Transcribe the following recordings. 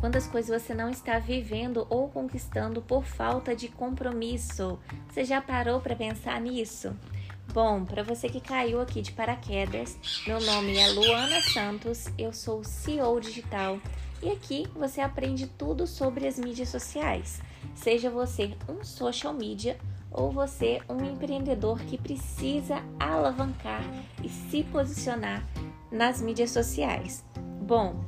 Quantas coisas você não está vivendo ou conquistando por falta de compromisso? Você já parou para pensar nisso? Bom, para você que caiu aqui de paraquedas, meu nome é Luana Santos, eu sou CEO digital e aqui você aprende tudo sobre as mídias sociais. Seja você um social media ou você um empreendedor que precisa alavancar e se posicionar nas mídias sociais. Bom,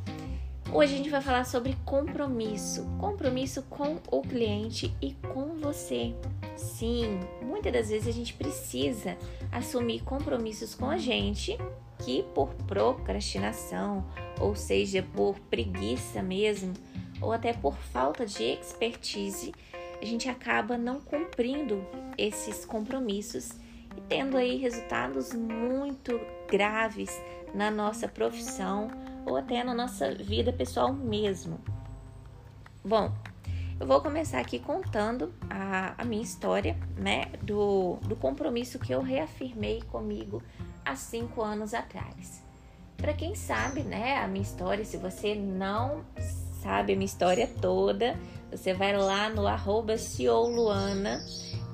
hoje a gente vai falar sobre compromisso, compromisso com o cliente e com você. Sim, muitas das vezes a gente precisa assumir compromissos com a gente que por procrastinação, ou seja, por preguiça mesmo, ou até por falta de expertise, a gente acaba não cumprindo esses compromissos e tendo aí resultados muito graves na nossa profissão ou até na nossa vida pessoal mesmo. Bom, eu vou começar aqui contando a, a minha história, né, do, do compromisso que eu reafirmei comigo há cinco anos atrás. Para quem sabe, né, a minha história, se você não sabe a minha história toda, você vai lá no arroba Luana,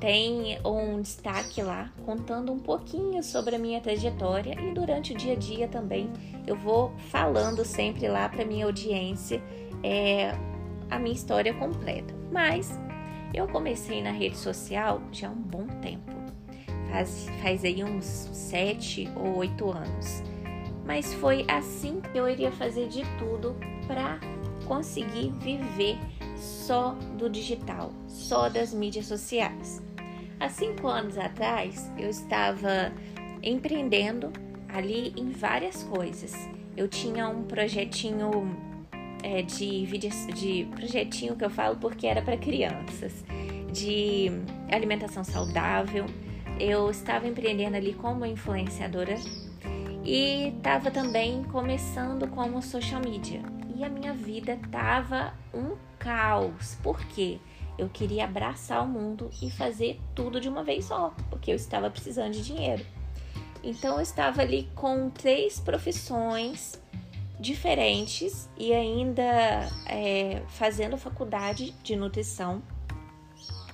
tem um destaque lá contando um pouquinho sobre a minha trajetória e durante o dia a dia também eu vou falando sempre lá para minha audiência é, a minha história completa. Mas eu comecei na rede social já há um bom tempo, faz, faz aí uns sete ou oito anos. Mas foi assim que eu iria fazer de tudo para conseguir viver só do digital, só das mídias sociais. Há cinco anos atrás, eu estava empreendendo ali em várias coisas. Eu tinha um projetinho é, de de projetinho que eu falo porque era para crianças, de alimentação saudável. Eu estava empreendendo ali como influenciadora e estava também começando como social media. E a minha vida tava um caos. Por quê? Eu queria abraçar o mundo e fazer tudo de uma vez só, porque eu estava precisando de dinheiro. Então eu estava ali com três profissões diferentes e ainda é, fazendo faculdade de nutrição.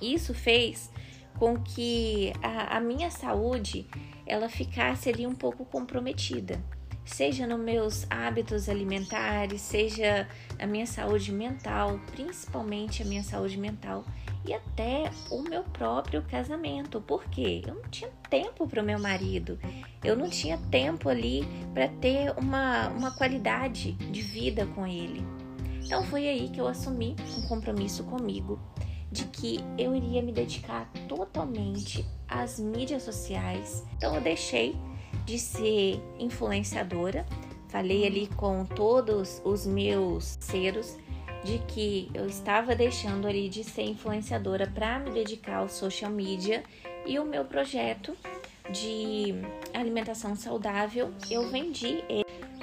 Isso fez com que a, a minha saúde ela ficasse ali um pouco comprometida seja nos meus hábitos alimentares, seja a minha saúde mental, principalmente a minha saúde mental e até o meu próprio casamento. porque Eu não tinha tempo para o meu marido, eu não tinha tempo ali para ter uma, uma qualidade de vida com ele. Então foi aí que eu assumi um compromisso comigo de que eu iria me dedicar totalmente às mídias sociais. Então eu deixei de ser influenciadora. Falei ali com todos os meus seres de que eu estava deixando ali de ser influenciadora para me dedicar ao social media e o meu projeto de alimentação saudável eu vendi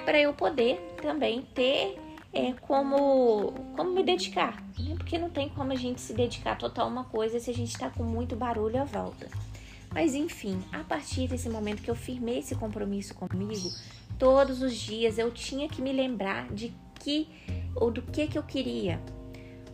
para eu poder também ter é, como, como me dedicar, né? porque não tem como a gente se dedicar total uma coisa se a gente está com muito barulho à volta. Mas enfim, a partir desse momento que eu firmei esse compromisso comigo, todos os dias eu tinha que me lembrar de que ou do que que eu queria.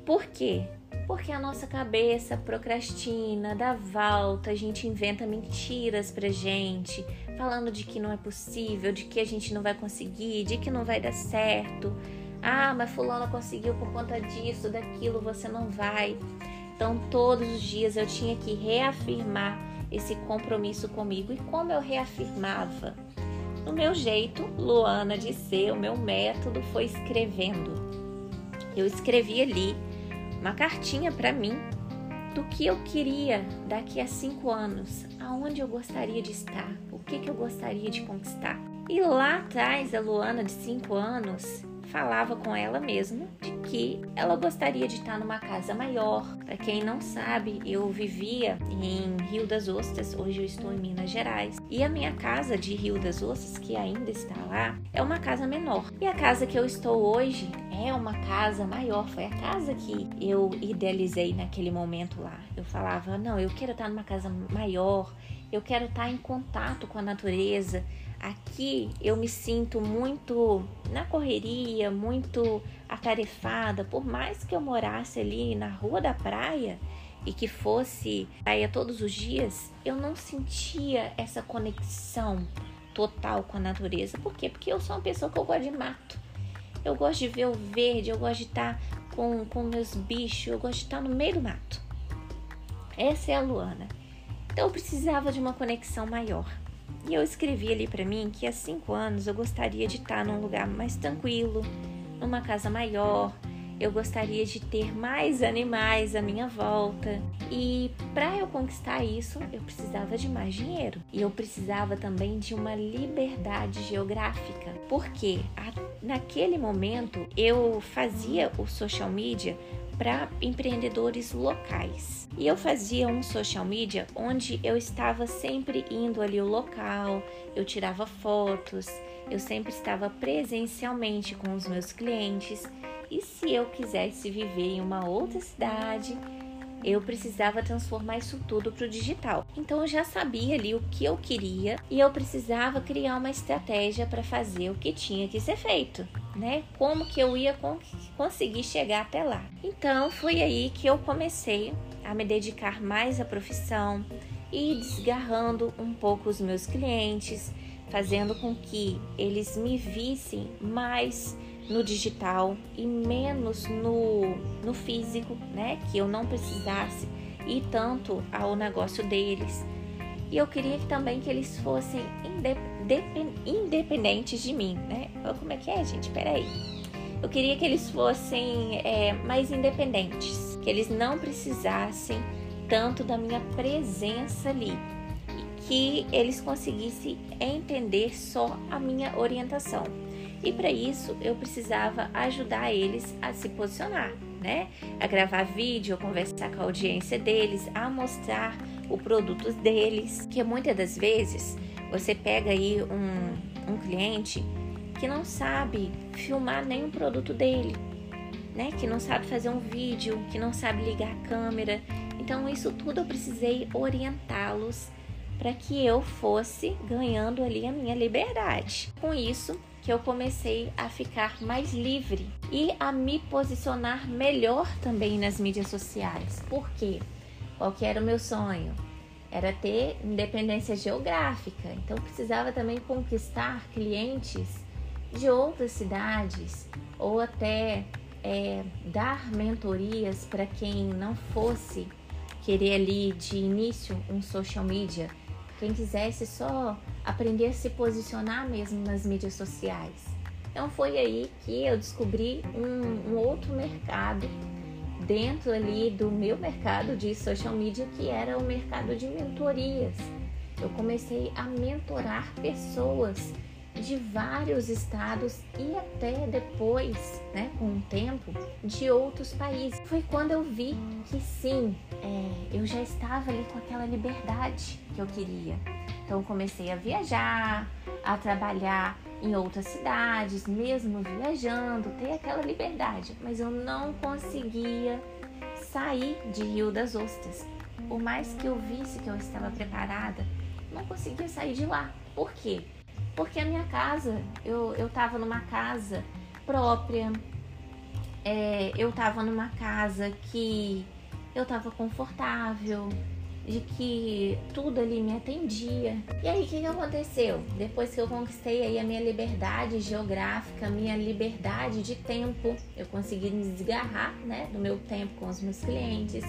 Por quê? Porque a nossa cabeça procrastina, dá volta, a gente inventa mentiras pra gente, falando de que não é possível, de que a gente não vai conseguir, de que não vai dar certo. Ah, mas fulano conseguiu por conta disso, daquilo, você não vai. Então, todos os dias eu tinha que reafirmar esse compromisso comigo e como eu reafirmava. No meu jeito, Luana, de ser, o meu método foi escrevendo. Eu escrevi ali uma cartinha para mim do que eu queria daqui a cinco anos, aonde eu gostaria de estar, o que, que eu gostaria de conquistar. E lá atrás, a Luana de cinco anos falava com ela mesma de que ela gostaria de estar numa casa maior. Para quem não sabe, eu vivia em Rio das Ostras, hoje eu estou em Minas Gerais, e a minha casa de Rio das Ostras, que ainda está lá, é uma casa menor. E a casa que eu estou hoje é uma casa maior, foi a casa que eu idealizei naquele momento lá. Eu falava, não, eu quero estar numa casa maior, eu quero estar em contato com a natureza, Aqui eu me sinto muito na correria, muito atarefada. Por mais que eu morasse ali na rua da praia e que fosse praia todos os dias, eu não sentia essa conexão total com a natureza. Por quê? Porque eu sou uma pessoa que eu gosto de mato. Eu gosto de ver o verde, eu gosto de estar com, com meus bichos, eu gosto de estar no meio do mato. Essa é a Luana. Então eu precisava de uma conexão maior. E eu escrevi ali para mim que há cinco anos eu gostaria de estar num lugar mais tranquilo, numa casa maior. Eu gostaria de ter mais animais à minha volta. E para eu conquistar isso, eu precisava de mais dinheiro. E eu precisava também de uma liberdade geográfica. Porque naquele momento eu fazia o social media para empreendedores locais. E eu fazia um social media onde eu estava sempre indo ali o local, eu tirava fotos, eu sempre estava presencialmente com os meus clientes. E se eu quisesse viver em uma outra cidade, eu precisava transformar isso tudo para o digital. Então eu já sabia ali o que eu queria e eu precisava criar uma estratégia para fazer o que tinha que ser feito. Né? Como que eu ia conseguir chegar até lá? Então foi aí que eu comecei a me dedicar mais à profissão e desgarrando um pouco os meus clientes, fazendo com que eles me vissem mais no digital e menos no, no físico, né? Que eu não precisasse ir tanto ao negócio deles. E eu queria que, também que eles fossem independentes de mim, né? Como é que é, gente? Peraí. Eu queria que eles fossem é, mais independentes, que eles não precisassem tanto da minha presença ali e que eles conseguissem entender só a minha orientação. E para isso eu precisava ajudar eles a se posicionar, né? A gravar vídeo, a conversar com a audiência deles, a mostrar o produto deles. Que muitas das vezes você pega aí um, um cliente que não sabe filmar nenhum produto dele, né? Que não sabe fazer um vídeo, que não sabe ligar a câmera. Então isso tudo eu precisei orientá-los para que eu fosse ganhando ali a minha liberdade. Com isso, que eu comecei a ficar mais livre e a me posicionar melhor também nas mídias sociais. Por quê? Qual que era o meu sonho? Era ter independência geográfica. Então precisava também conquistar clientes de outras cidades ou até é, dar mentorias para quem não fosse querer ali de início um social media quem quisesse só aprender a se posicionar mesmo nas mídias sociais. Então foi aí que eu descobri um, um outro mercado dentro ali do meu mercado de social media que era o mercado de mentorias. Eu comecei a mentorar pessoas de vários estados e até depois, né, com o tempo, de outros países. Foi quando eu vi que sim, é, eu já estava ali com aquela liberdade que eu queria. Então comecei a viajar, a trabalhar em outras cidades, mesmo viajando, ter aquela liberdade, mas eu não conseguia sair de Rio das Ostras. Por mais que eu visse que eu estava preparada, não conseguia sair de lá. Por quê? Porque a minha casa, eu, eu tava numa casa própria, é, eu tava numa casa que eu tava confortável, de que tudo ali me atendia. E aí o que, que aconteceu? Depois que eu conquistei aí a minha liberdade geográfica, minha liberdade de tempo, eu consegui me desgarrar né, do meu tempo com os meus clientes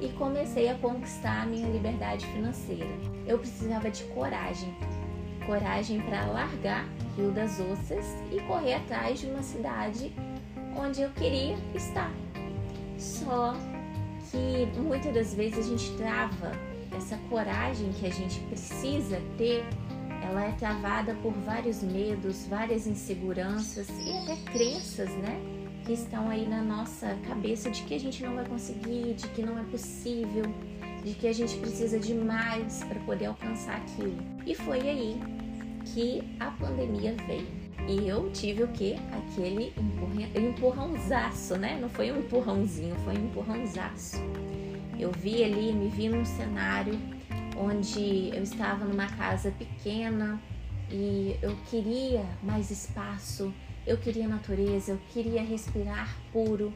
e comecei a conquistar a minha liberdade financeira. Eu precisava de coragem coragem para largar Rio das Ostras e correr atrás de uma cidade onde eu queria estar. Só que muitas das vezes a gente trava essa coragem que a gente precisa ter, ela é travada por vários medos, várias inseguranças e até crenças, né? Que estão aí na nossa cabeça de que a gente não vai conseguir, de que não é possível, de que a gente precisa de mais para poder alcançar aquilo. E foi aí que a pandemia veio. E eu tive o que? Aquele empurrãozaço, né? Não foi um empurrãozinho, foi um empurrãozaço. Eu vi ali, me vi num cenário onde eu estava numa casa pequena, e eu queria mais espaço, eu queria natureza, eu queria respirar puro.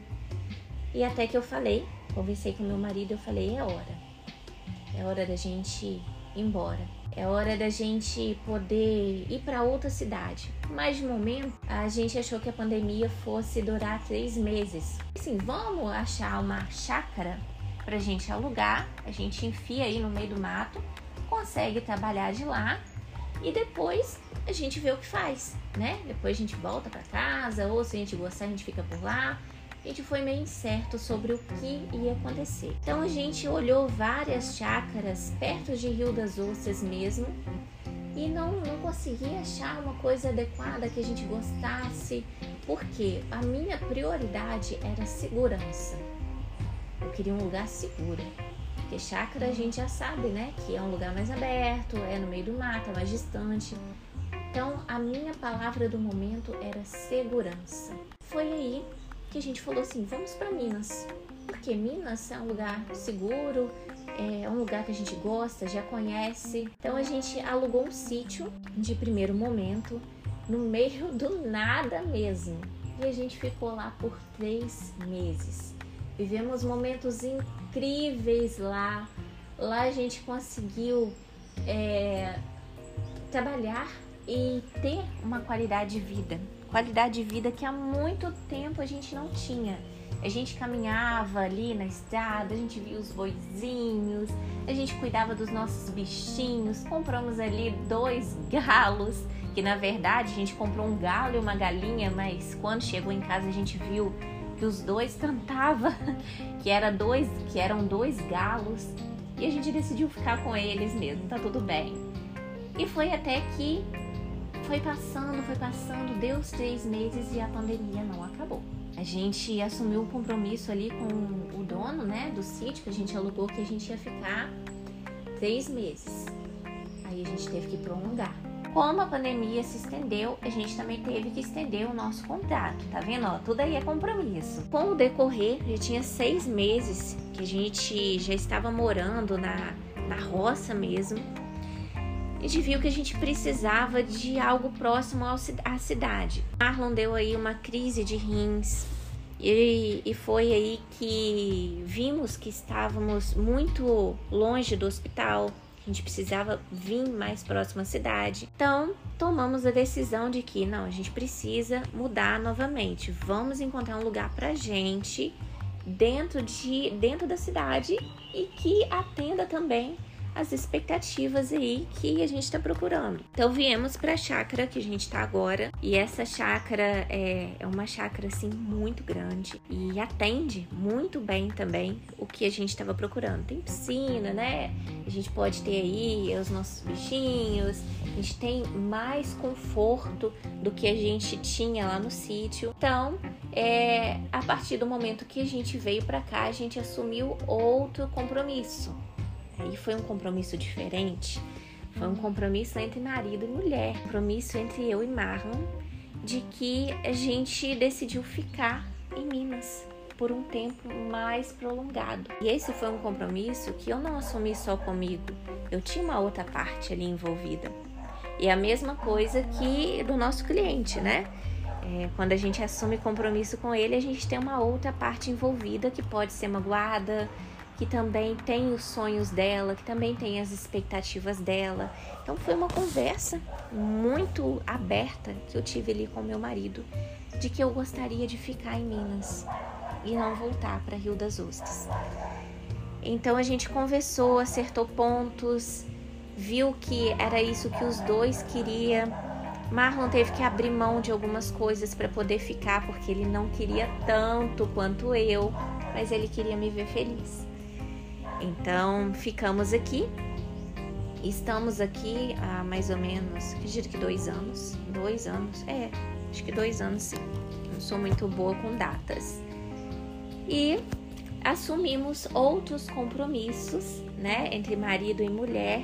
E até que eu falei, conversei com meu marido, eu falei: é hora, é hora da gente embora. É hora da gente poder ir para outra cidade. Mas de momento, a gente achou que a pandemia fosse durar três meses. Assim, vamos achar uma chácara pra gente alugar. A gente enfia aí no meio do mato, consegue trabalhar de lá e depois a gente vê o que faz, né? Depois a gente volta para casa ou se a gente gostar, a gente fica por lá a gente foi meio incerto sobre o que ia acontecer. Então a gente olhou várias chácaras perto de Rio das Ostras mesmo e não, não conseguia achar uma coisa adequada que a gente gostasse, porque a minha prioridade era segurança. Eu queria um lugar seguro. Porque chácara a gente já sabe, né? Que é um lugar mais aberto, é no meio do mato, é mais distante. Então a minha palavra do momento era segurança. Foi aí que a gente falou assim: vamos para Minas. Porque Minas é um lugar seguro, é um lugar que a gente gosta, já conhece. Então a gente alugou um sítio de primeiro momento, no meio do nada mesmo. E a gente ficou lá por três meses. Vivemos momentos incríveis lá. Lá a gente conseguiu é, trabalhar e ter uma qualidade de vida qualidade de vida que há muito tempo a gente não tinha. A gente caminhava ali na estrada, a gente via os boizinhos, a gente cuidava dos nossos bichinhos, compramos ali dois galos, que na verdade a gente comprou um galo e uma galinha, mas quando chegou em casa a gente viu que os dois cantavam, que era dois, que eram dois galos, e a gente decidiu ficar com eles mesmo, tá tudo bem. E foi até que foi passando, foi passando, deu os três meses e a pandemia não acabou. A gente assumiu um compromisso ali com o dono, né, do sítio que a gente alugou que a gente ia ficar três meses. Aí a gente teve que prolongar. Como a pandemia se estendeu, a gente também teve que estender o nosso contrato, tá vendo? Ó, tudo aí é compromisso. Com o decorrer, já tinha seis meses que a gente já estava morando na, na roça mesmo a gente viu que a gente precisava de algo próximo à cidade. Marlon deu aí uma crise de rins e, e foi aí que vimos que estávamos muito longe do hospital. A gente precisava vir mais próximo à cidade. Então, tomamos a decisão de que não, a gente precisa mudar novamente. Vamos encontrar um lugar pra gente dentro de dentro da cidade e que atenda também as expectativas aí que a gente está procurando. Então viemos para a chácara que a gente está agora e essa chácara é, é uma chácara assim muito grande e atende muito bem também o que a gente estava procurando. Tem piscina, né? A gente pode ter aí os nossos bichinhos, a gente tem mais conforto do que a gente tinha lá no sítio. Então, é, a partir do momento que a gente veio para cá, a gente assumiu outro compromisso Aí foi um compromisso diferente. Foi um compromisso entre marido e mulher, compromisso entre eu e Marlon, de que a gente decidiu ficar em Minas por um tempo mais prolongado. E esse foi um compromisso que eu não assumi só comigo, eu tinha uma outra parte ali envolvida. E a mesma coisa que do nosso cliente, né? É, quando a gente assume compromisso com ele, a gente tem uma outra parte envolvida que pode ser magoada, que também tem os sonhos dela, que também tem as expectativas dela. Então foi uma conversa muito aberta que eu tive ali com meu marido, de que eu gostaria de ficar em Minas e não voltar para Rio das Ostras. Então a gente conversou, acertou pontos, viu que era isso que os dois queriam. Marlon teve que abrir mão de algumas coisas para poder ficar, porque ele não queria tanto quanto eu, mas ele queria me ver feliz. Então ficamos aqui. Estamos aqui há mais ou menos, acredito que dois anos. Dois anos, é, acho que dois anos sim. Não sou muito boa com datas. E assumimos outros compromissos, né, entre marido e mulher,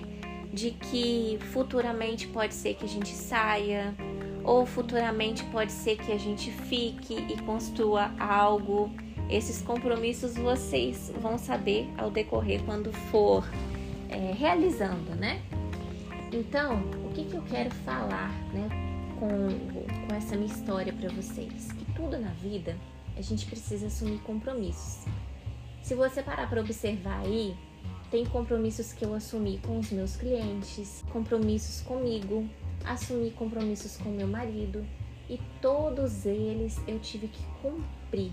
de que futuramente pode ser que a gente saia, ou futuramente pode ser que a gente fique e construa algo esses compromissos vocês vão saber ao decorrer quando for é, realizando, né? Então, o que, que eu quero falar, né, com, com essa minha história para vocês? Que tudo na vida a gente precisa assumir compromissos. Se você parar para observar aí, tem compromissos que eu assumi com os meus clientes, compromissos comigo, assumi compromissos com meu marido e todos eles eu tive que cumprir,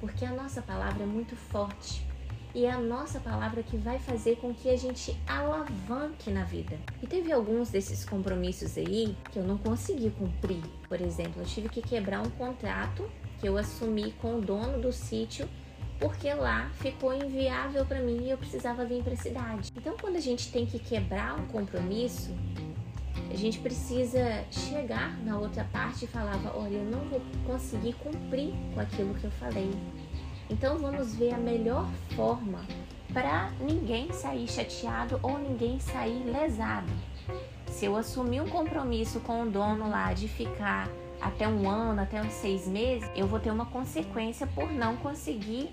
porque a nossa palavra é muito forte e é a nossa palavra que vai fazer com que a gente alavanque na vida. E teve alguns desses compromissos aí que eu não consegui cumprir. Por exemplo, eu tive que quebrar um contrato que eu assumi com o dono do sítio porque lá ficou inviável para mim e eu precisava vir para a cidade. Então, quando a gente tem que quebrar um compromisso, a gente precisa chegar na outra parte e falar: olha, eu não vou conseguir cumprir com aquilo que eu falei. Então vamos ver a melhor forma para ninguém sair chateado ou ninguém sair lesado. Se eu assumir um compromisso com o dono lá de ficar até um ano, até uns seis meses, eu vou ter uma consequência por não conseguir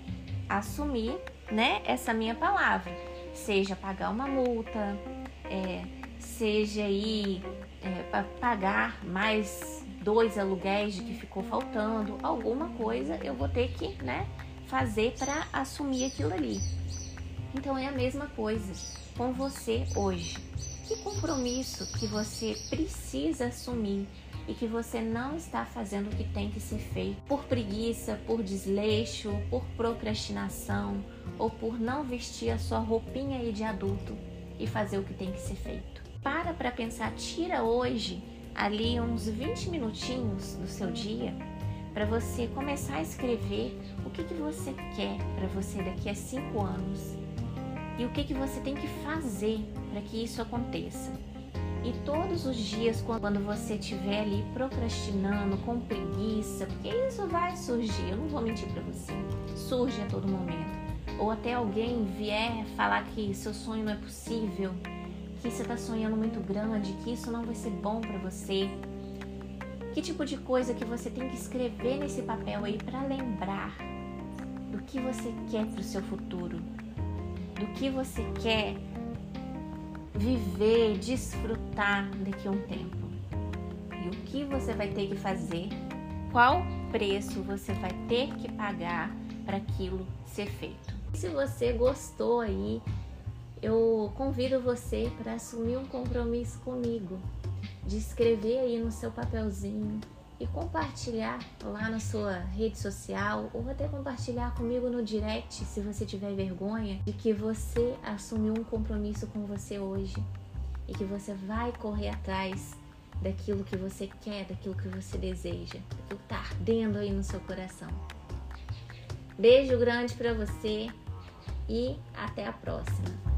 assumir, né, essa minha palavra. Seja pagar uma multa, é, seja aí é, pagar mais dois aluguéis de que ficou faltando, alguma coisa eu vou ter que, né, fazer para assumir aquilo ali. Então é a mesma coisa com você hoje. Que compromisso que você precisa assumir e que você não está fazendo o que tem que ser feito por preguiça, por desleixo, por procrastinação ou por não vestir a sua roupinha aí de adulto e fazer o que tem que ser feito. Para para pensar, tira hoje ali uns 20 minutinhos do seu dia para você começar a escrever o que, que você quer para você daqui a cinco anos e o que, que você tem que fazer para que isso aconteça. E todos os dias, quando você estiver ali procrastinando, com preguiça, porque isso vai surgir, eu não vou mentir para você, surge a todo momento. Ou até alguém vier falar que seu sonho não é possível, que você está sonhando muito grande, que isso não vai ser bom para você que tipo de coisa que você tem que escrever nesse papel aí para lembrar do que você quer para o seu futuro, do que você quer viver, desfrutar daqui a um tempo. E o que você vai ter que fazer, qual preço você vai ter que pagar para aquilo ser feito. Se você gostou aí, eu convido você para assumir um compromisso comigo de escrever aí no seu papelzinho e compartilhar lá na sua rede social ou até compartilhar comigo no direct se você tiver vergonha de que você assumiu um compromisso com você hoje e que você vai correr atrás daquilo que você quer, daquilo que você deseja, daquilo que tá ardendo aí no seu coração. Beijo grande para você e até a próxima.